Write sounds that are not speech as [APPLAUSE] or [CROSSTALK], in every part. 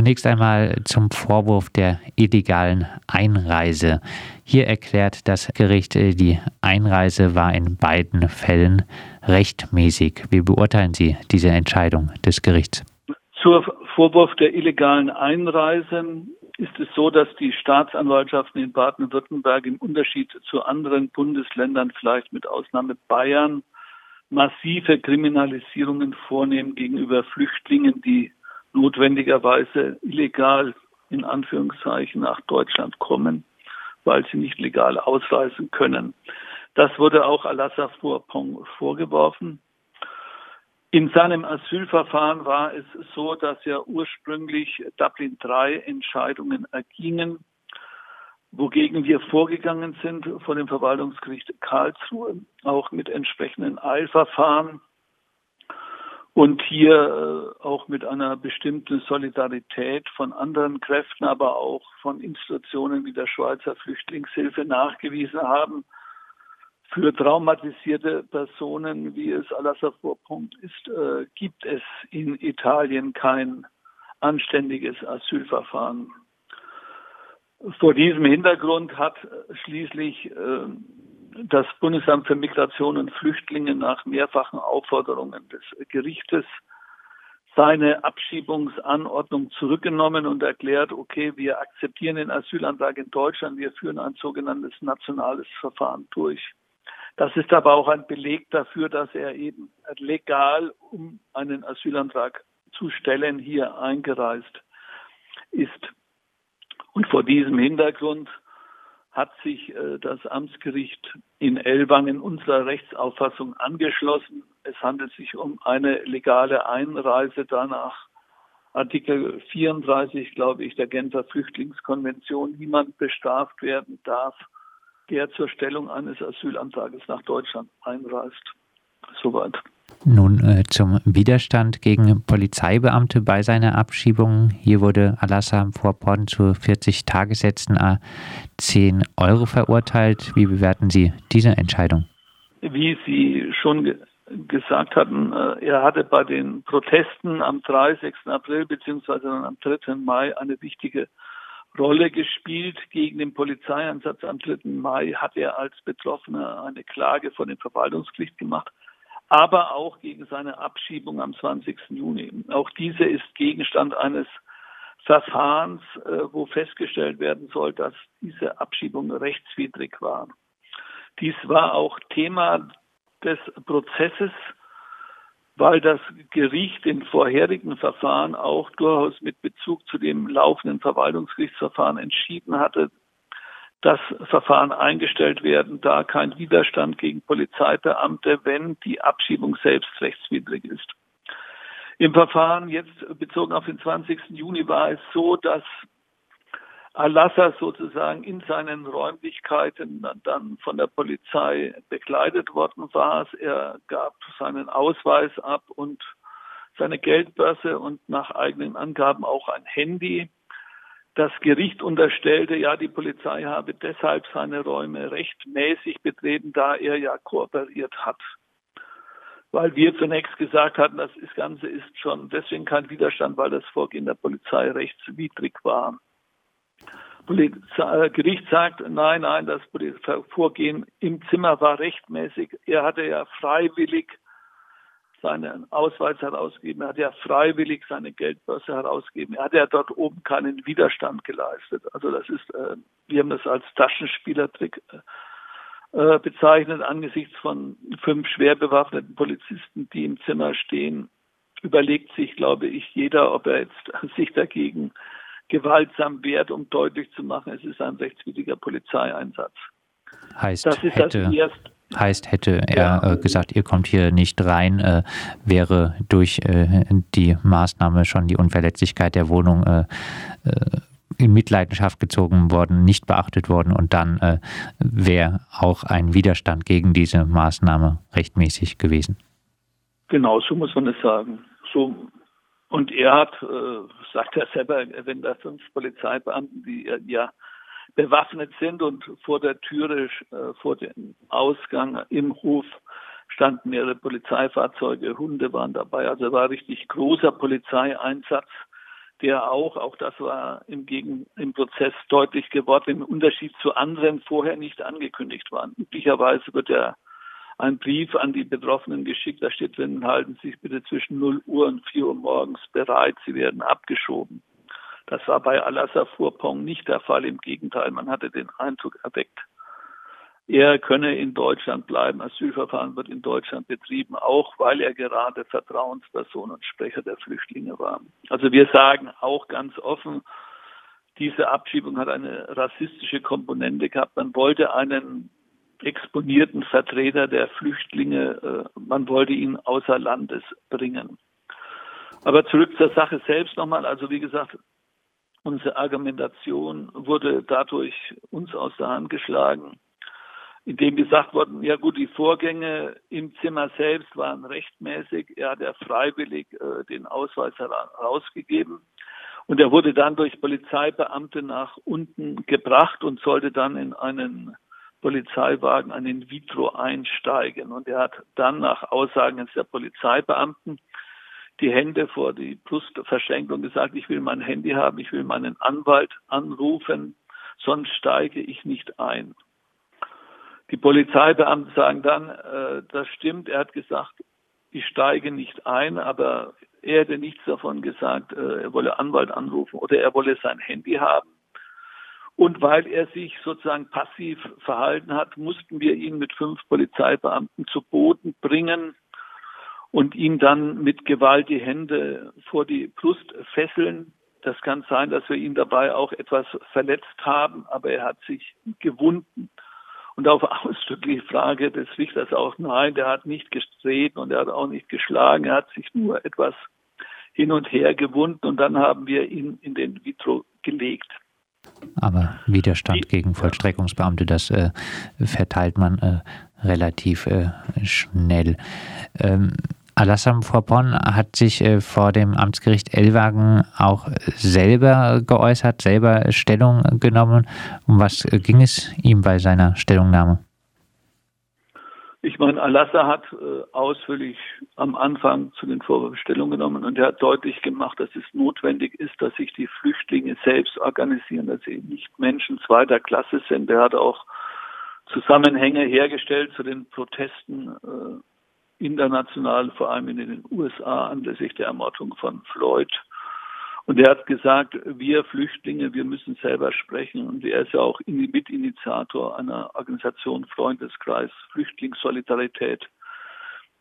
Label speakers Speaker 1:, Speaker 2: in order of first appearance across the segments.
Speaker 1: Zunächst einmal zum Vorwurf der illegalen Einreise. Hier erklärt das Gericht, äh, die Einreise war in beiden Fällen rechtmäßig. Wie beurteilen Sie diese Entscheidung des Gerichts?
Speaker 2: Zur Vorwurf der illegalen Einreise ist es so, dass die Staatsanwaltschaften in Baden-Württemberg im Unterschied zu anderen Bundesländern, vielleicht mit Ausnahme Bayern, massive Kriminalisierungen vornehmen gegenüber Flüchtlingen, die notwendigerweise illegal in Anführungszeichen nach Deutschland kommen, weil sie nicht legal ausreisen können. Das wurde auch Alassa Pourpon vorgeworfen. In seinem Asylverfahren war es so, dass ja ursprünglich Dublin III Entscheidungen ergingen, wogegen wir vorgegangen sind vor dem Verwaltungsgericht Karlsruhe, auch mit entsprechenden Eilverfahren und hier äh, auch mit einer bestimmten Solidarität von anderen Kräften, aber auch von Institutionen wie der Schweizer Flüchtlingshilfe nachgewiesen haben, für traumatisierte Personen, wie es Alasser Vorpunkt ist, äh, gibt es in Italien kein anständiges Asylverfahren. Vor diesem Hintergrund hat schließlich äh, das Bundesamt für Migration und Flüchtlinge nach mehrfachen Aufforderungen des Gerichtes seine Abschiebungsanordnung zurückgenommen und erklärt, okay, wir akzeptieren den Asylantrag in Deutschland, wir führen ein sogenanntes nationales Verfahren durch. Das ist aber auch ein Beleg dafür, dass er eben legal, um einen Asylantrag zu stellen, hier eingereist ist. Und vor diesem Hintergrund hat sich äh, das Amtsgericht in Ellwangen unserer Rechtsauffassung angeschlossen. Es handelt sich um eine legale Einreise danach. Artikel 34, glaube ich, der Genfer Flüchtlingskonvention. Niemand bestraft werden darf, der zur Stellung eines Asylantrages nach Deutschland einreist. Soweit.
Speaker 1: Nun äh, zum Widerstand gegen Polizeibeamte bei seiner Abschiebung. Hier wurde Alassam vor Porten zu 40 Tagessätzen a 10 Euro verurteilt. Wie bewerten Sie diese Entscheidung?
Speaker 2: Wie Sie schon ge gesagt hatten, äh, er hatte bei den Protesten am 30. April bzw. am 3. Mai eine wichtige Rolle gespielt. Gegen den Polizeieinsatz am 3. Mai hat er als Betroffener eine Klage vor dem Verwaltungsgericht gemacht aber auch gegen seine Abschiebung am 20. Juni. Auch diese ist Gegenstand eines Verfahrens, äh, wo festgestellt werden soll, dass diese Abschiebung rechtswidrig war. Dies war auch Thema des Prozesses, weil das Gericht in vorherigen Verfahren auch durchaus mit Bezug zu dem laufenden Verwaltungsgerichtsverfahren entschieden hatte, das Verfahren eingestellt werden, da kein Widerstand gegen Polizeibeamte, wenn die Abschiebung selbst rechtswidrig ist. Im Verfahren jetzt bezogen auf den 20. Juni war es so, dass Alassa sozusagen in seinen Räumlichkeiten dann von der Polizei begleitet worden war. Er gab seinen Ausweis ab und seine Geldbörse und nach eigenen Angaben auch ein Handy. Das Gericht unterstellte, ja, die Polizei habe deshalb seine Räume rechtmäßig betreten, da er ja kooperiert hat. Weil wir zunächst gesagt hatten, das Ganze ist schon deswegen kein Widerstand, weil das Vorgehen der Polizei rechtswidrig war. Polizei, äh, Gericht sagt, nein, nein, das Vorgehen im Zimmer war rechtmäßig. Er hatte ja freiwillig seinen Ausweis herausgeben. Er hat ja freiwillig seine Geldbörse herausgegeben. Er hat ja dort oben keinen Widerstand geleistet. Also das ist, äh, wir haben das als Taschenspielertrick äh, bezeichnet angesichts von fünf schwer bewaffneten Polizisten, die im Zimmer stehen. Überlegt sich, glaube ich, jeder, ob er jetzt [LAUGHS] sich dagegen gewaltsam wehrt, um deutlich zu machen, es ist ein rechtswidriger Polizeieinsatz.
Speaker 1: Heißt, das ist hätte, das erste Heißt, hätte er äh, gesagt, ihr kommt hier nicht rein, äh, wäre durch äh, die Maßnahme schon die Unverletzlichkeit der Wohnung äh, äh, in Mitleidenschaft gezogen worden, nicht beachtet worden und dann äh, wäre auch ein Widerstand gegen diese Maßnahme rechtmäßig gewesen.
Speaker 2: Genau, so muss man es sagen. So und er hat, sagt er selber, wenn da fünf Polizeibeamten, die ja bewaffnet sind und vor der Türe, äh, vor dem Ausgang im Hof standen mehrere Polizeifahrzeuge, Hunde waren dabei. Also war richtig großer Polizeieinsatz, der auch, auch das war im, Gegen, im Prozess deutlich geworden, im Unterschied zu anderen vorher nicht angekündigt waren. Üblicherweise wird ja ein Brief an die Betroffenen geschickt, da steht drin, halten Sie sich bitte zwischen 0 Uhr und 4 Uhr morgens bereit, Sie werden abgeschoben. Das war bei Alassar Furpong nicht der Fall, im Gegenteil, man hatte den Eindruck erweckt, er könne in Deutschland bleiben. Asylverfahren wird in Deutschland betrieben, auch weil er gerade Vertrauensperson und Sprecher der Flüchtlinge war. Also wir sagen auch ganz offen, diese Abschiebung hat eine rassistische Komponente gehabt. Man wollte einen exponierten Vertreter der Flüchtlinge, äh, man wollte ihn außer Landes bringen. Aber zurück zur Sache selbst nochmal. Also wie gesagt, unsere Argumentation wurde dadurch uns aus der Hand geschlagen in dem gesagt worden, ja gut, die Vorgänge im Zimmer selbst waren rechtmäßig. Er hat ja freiwillig äh, den Ausweis herausgegeben. Und er wurde dann durch Polizeibeamte nach unten gebracht und sollte dann in einen Polizeiwagen, einen Vitro einsteigen. Und er hat dann nach Aussagen der Polizeibeamten die Hände vor die Brust verschränkt und gesagt, ich will mein Handy haben, ich will meinen Anwalt anrufen, sonst steige ich nicht ein. Die Polizeibeamten sagen dann, äh, das stimmt, er hat gesagt, ich steige nicht ein, aber er hätte nichts davon gesagt, äh, er wolle Anwalt anrufen oder er wolle sein Handy haben. Und weil er sich sozusagen passiv verhalten hat, mussten wir ihn mit fünf Polizeibeamten zu Boden bringen und ihm dann mit Gewalt die Hände vor die Brust fesseln. Das kann sein, dass wir ihn dabei auch etwas verletzt haben, aber er hat sich gewunden. Und auf [LAUGHS] ausdrückliche Frage des Richters auch, nein, der hat nicht gestreten und er hat auch nicht geschlagen, er hat sich nur etwas hin und her gewunden und dann haben wir ihn in den Vitro gelegt.
Speaker 1: Aber Widerstand gegen Vollstreckungsbeamte, das äh, verteilt man äh, relativ äh, schnell. Ähm, Alassam Vorpon hat sich äh, vor dem Amtsgericht Ellwagen auch selber geäußert, selber Stellung genommen. Um was äh, ging es ihm bei seiner Stellungnahme?
Speaker 2: Ich meine, Alassar hat äh, ausführlich am Anfang zu den Vorwürfen Stellung genommen und er hat deutlich gemacht, dass es notwendig ist, dass sich die Flüchtlinge selbst organisieren, dass sie nicht Menschen zweiter Klasse sind. Er hat auch Zusammenhänge hergestellt zu den Protesten international, vor allem in den USA anlässlich der Ermordung von Floyd. Und er hat gesagt, wir Flüchtlinge, wir müssen selber sprechen. Und er ist ja auch Mitinitiator einer Organisation Freundeskreis Flüchtlingssolidarität,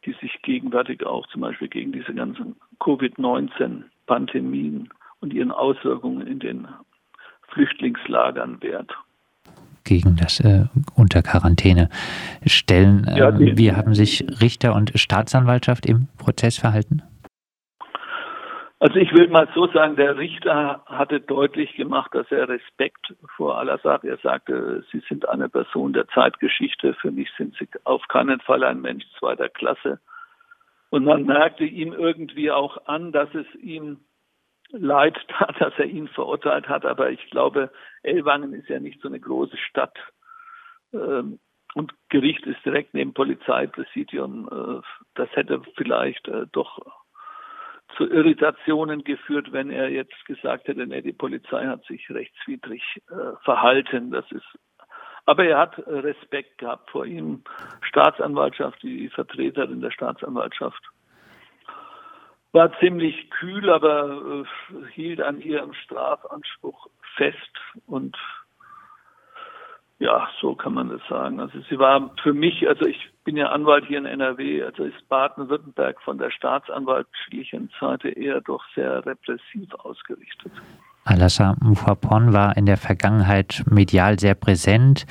Speaker 2: die sich gegenwärtig auch zum Beispiel gegen diese ganzen Covid-19-Pandemien und ihren Auswirkungen in den Flüchtlingslagern wehrt
Speaker 1: gegen das äh, unter Quarantäne stellen. Ja, ähm, wie haben sich Richter und Staatsanwaltschaft im Prozess verhalten?
Speaker 2: Also ich will mal so sagen, der Richter hatte deutlich gemacht, dass er Respekt vor Al-Assad. Er sagte, Sie sind eine Person der Zeitgeschichte. Für mich sind Sie auf keinen Fall ein Mensch zweiter Klasse. Und man merkte ihm irgendwie auch an, dass es ihm leid [LAUGHS] tat, dass er ihn verurteilt hat. Aber ich glaube, Ellwangen ist ja nicht so eine große Stadt. Ähm, und Gericht ist direkt neben Polizeipräsidium. Äh, das hätte vielleicht äh, doch zu Irritationen geführt, wenn er jetzt gesagt hätte, nee, die Polizei hat sich rechtswidrig äh, verhalten. Das ist aber er hat Respekt gehabt vor ihm. Staatsanwaltschaft, die Vertreterin der Staatsanwaltschaft war ziemlich kühl, aber äh, hielt an ihrem Strafanspruch fest und ja, so kann man das sagen. Also sie war für mich, also ich bin ja Anwalt hier in NRW, also ist Baden-Württemberg von der staatsanwaltlichen Seite eher doch sehr repressiv ausgerichtet.
Speaker 1: Alassa Mufapon war in der Vergangenheit medial sehr präsent.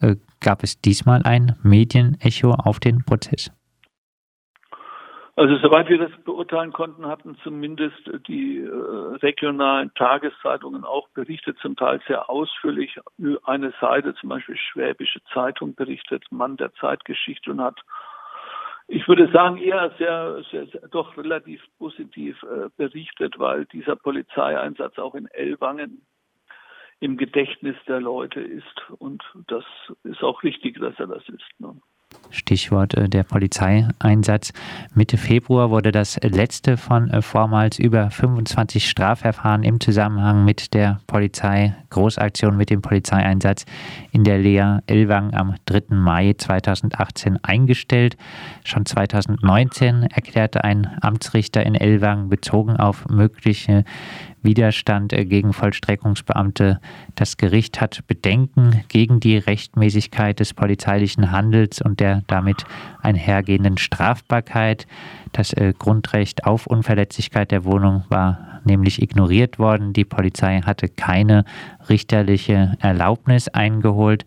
Speaker 1: Äh, gab es diesmal ein Medienecho auf den Prozess?
Speaker 2: Also soweit wir das beurteilen konnten, hatten zumindest die äh, regionalen Tageszeitungen auch berichtet, zum Teil sehr ausführlich. Eine Seite, zum Beispiel Schwäbische Zeitung, berichtet, Mann der Zeitgeschichte und hat, ich würde sagen, eher sehr, sehr, sehr doch relativ positiv äh, berichtet, weil dieser Polizeieinsatz auch in Ellwangen im Gedächtnis der Leute ist. Und das ist auch richtig, dass er das ist. Ne?
Speaker 1: Stichwort äh, der Polizeieinsatz. Mitte Februar wurde das letzte von äh, vormals über 25 Strafverfahren im Zusammenhang mit der Polizei, Großaktion mit dem Polizeieinsatz in der Lea Elwang am 3. Mai 2018 eingestellt. Schon 2019 erklärte ein Amtsrichter in Elwang bezogen auf mögliche Widerstand äh, gegen Vollstreckungsbeamte. Das Gericht hat Bedenken gegen die Rechtmäßigkeit des polizeilichen Handels und der damit einhergehenden Strafbarkeit. Das äh, Grundrecht auf Unverletzlichkeit der Wohnung war nämlich ignoriert worden. Die Polizei hatte keine richterliche Erlaubnis eingeholt.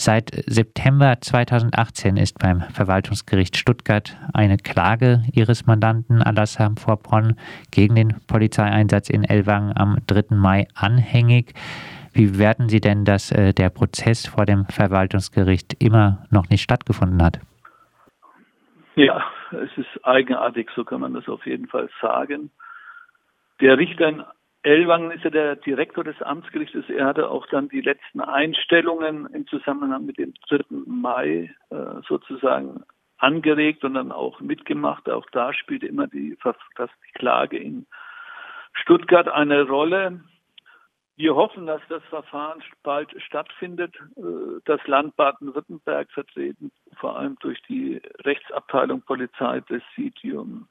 Speaker 1: Seit September 2018 ist beim Verwaltungsgericht Stuttgart eine Klage ihres Mandanten Alassam Vorpron gegen den Polizeieinsatz in Elwang am 3. Mai anhängig. Wie bewerten Sie denn, dass äh, der Prozess vor dem Verwaltungsgericht immer noch nicht stattgefunden hat?
Speaker 2: Ja, es ist eigenartig, so kann man das auf jeden Fall sagen. Der Richter Ellwangen ist ja der Direktor des Amtsgerichtes. Er hatte auch dann die letzten Einstellungen im Zusammenhang mit dem 3. Mai äh, sozusagen angeregt und dann auch mitgemacht. Auch da spielte immer die, das, die Klage in Stuttgart eine Rolle. Wir hoffen, dass das Verfahren bald stattfindet. Äh, das Land Baden-Württemberg vertreten vor allem durch die Rechtsabteilung Polizeipräsidium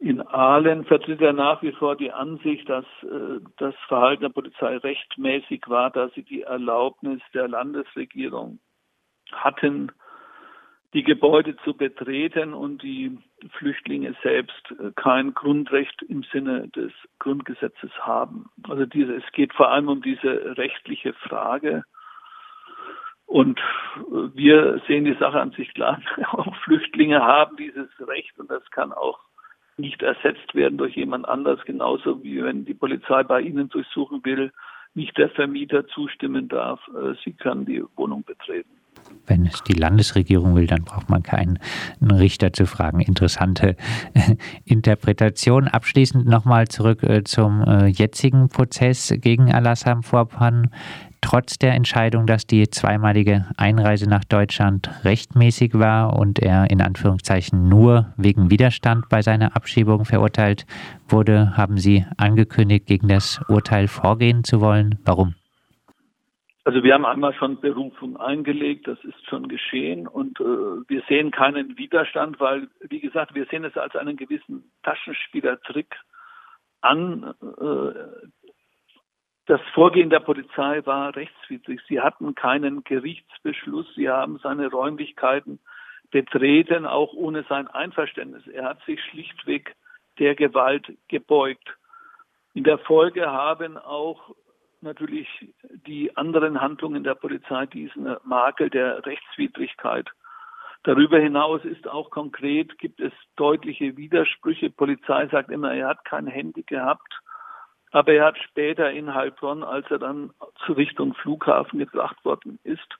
Speaker 2: in Aalen vertritt er nach wie vor die Ansicht, dass äh, das Verhalten der Polizei rechtmäßig war, da sie die Erlaubnis der Landesregierung hatten, die Gebäude zu betreten und die Flüchtlinge selbst äh, kein Grundrecht im Sinne des Grundgesetzes haben. Also diese, es geht vor allem um diese rechtliche Frage. Und äh, wir sehen die Sache an sich klar. [LAUGHS] Auch Flüchtlinge haben dieses Recht und das kann auch nicht ersetzt werden durch jemand anders, genauso wie wenn die Polizei bei Ihnen durchsuchen will, nicht der Vermieter zustimmen darf, äh, sie kann die Wohnung betreten.
Speaker 1: Wenn es die Landesregierung will, dann braucht man keinen Richter zu fragen. Interessante äh, Interpretation. Abschließend nochmal zurück äh, zum jetzigen Prozess gegen Alassam Vorpan trotz der Entscheidung, dass die zweimalige Einreise nach Deutschland rechtmäßig war und er in Anführungszeichen nur wegen Widerstand bei seiner Abschiebung verurteilt wurde, haben Sie angekündigt, gegen das Urteil vorgehen zu wollen. Warum?
Speaker 2: Also wir haben einmal schon Berufung eingelegt, das ist schon geschehen und äh, wir sehen keinen Widerstand, weil, wie gesagt, wir sehen es als einen gewissen Taschenspielertrick an, äh, das Vorgehen der Polizei war rechtswidrig. Sie hatten keinen Gerichtsbeschluss. Sie haben seine Räumlichkeiten betreten, auch ohne sein Einverständnis. Er hat sich schlichtweg der Gewalt gebeugt. In der Folge haben auch natürlich die anderen Handlungen der Polizei diesen Makel der Rechtswidrigkeit. Darüber hinaus ist auch konkret, gibt es deutliche Widersprüche. Polizei sagt immer, er hat kein Handy gehabt. Aber er hat später in Heilbronn, als er dann zur Richtung Flughafen gebracht worden ist,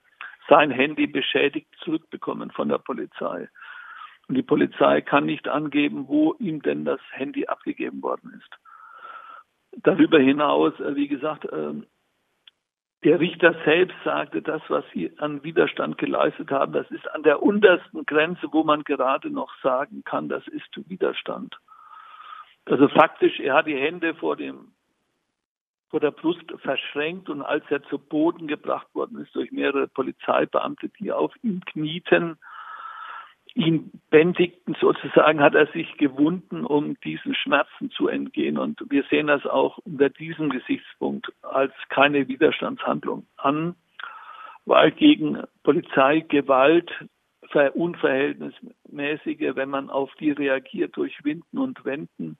Speaker 2: sein Handy beschädigt zurückbekommen von der Polizei. Und die Polizei kann nicht angeben, wo ihm denn das Handy abgegeben worden ist. Darüber hinaus, äh, wie gesagt, ähm, der Richter selbst sagte, das, was sie an Widerstand geleistet haben, das ist an der untersten Grenze, wo man gerade noch sagen kann, das ist Widerstand. Also faktisch, er hat die Hände vor dem vor der Brust verschränkt und als er zu Boden gebracht worden ist durch mehrere Polizeibeamte, die auf ihm knieten, ihn bändigten sozusagen, hat er sich gewunden, um diesen Schmerzen zu entgehen. Und wir sehen das auch unter diesem Gesichtspunkt als keine Widerstandshandlung an, weil gegen Polizeigewalt unverhältnismäßige, wenn man auf die reagiert durch Winden und Wenden,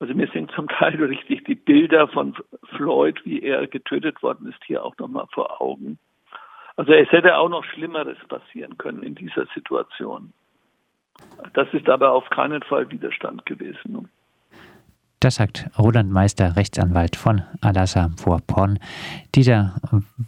Speaker 2: also mir sind zum Teil [LAUGHS] richtig die Bilder von Floyd, wie er getötet worden ist, hier auch nochmal vor Augen. Also es hätte auch noch Schlimmeres passieren können in dieser Situation. Das ist aber auf keinen Fall Widerstand gewesen.
Speaker 1: Das sagt Roland Meister, Rechtsanwalt von Alassa vor Porn. Dieser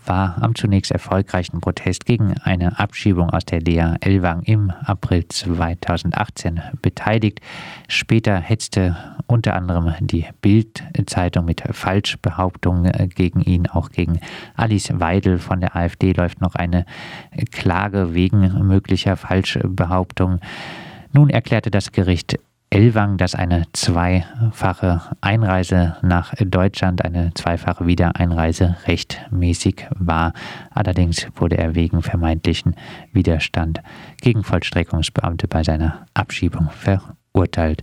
Speaker 1: war am zunächst erfolgreichen Protest gegen eine Abschiebung aus der Lea Elwang im April 2018 beteiligt. Später hetzte unter anderem die Bild-Zeitung mit Falschbehauptungen gegen ihn. Auch gegen Alice Weidel von der AfD läuft noch eine Klage wegen möglicher Falschbehauptungen. Nun erklärte das Gericht Elwang, dass eine zweifache Einreise nach Deutschland, eine zweifache Wiedereinreise rechtmäßig war. Allerdings wurde er wegen vermeintlichen Widerstand gegen Vollstreckungsbeamte bei seiner Abschiebung verurteilt.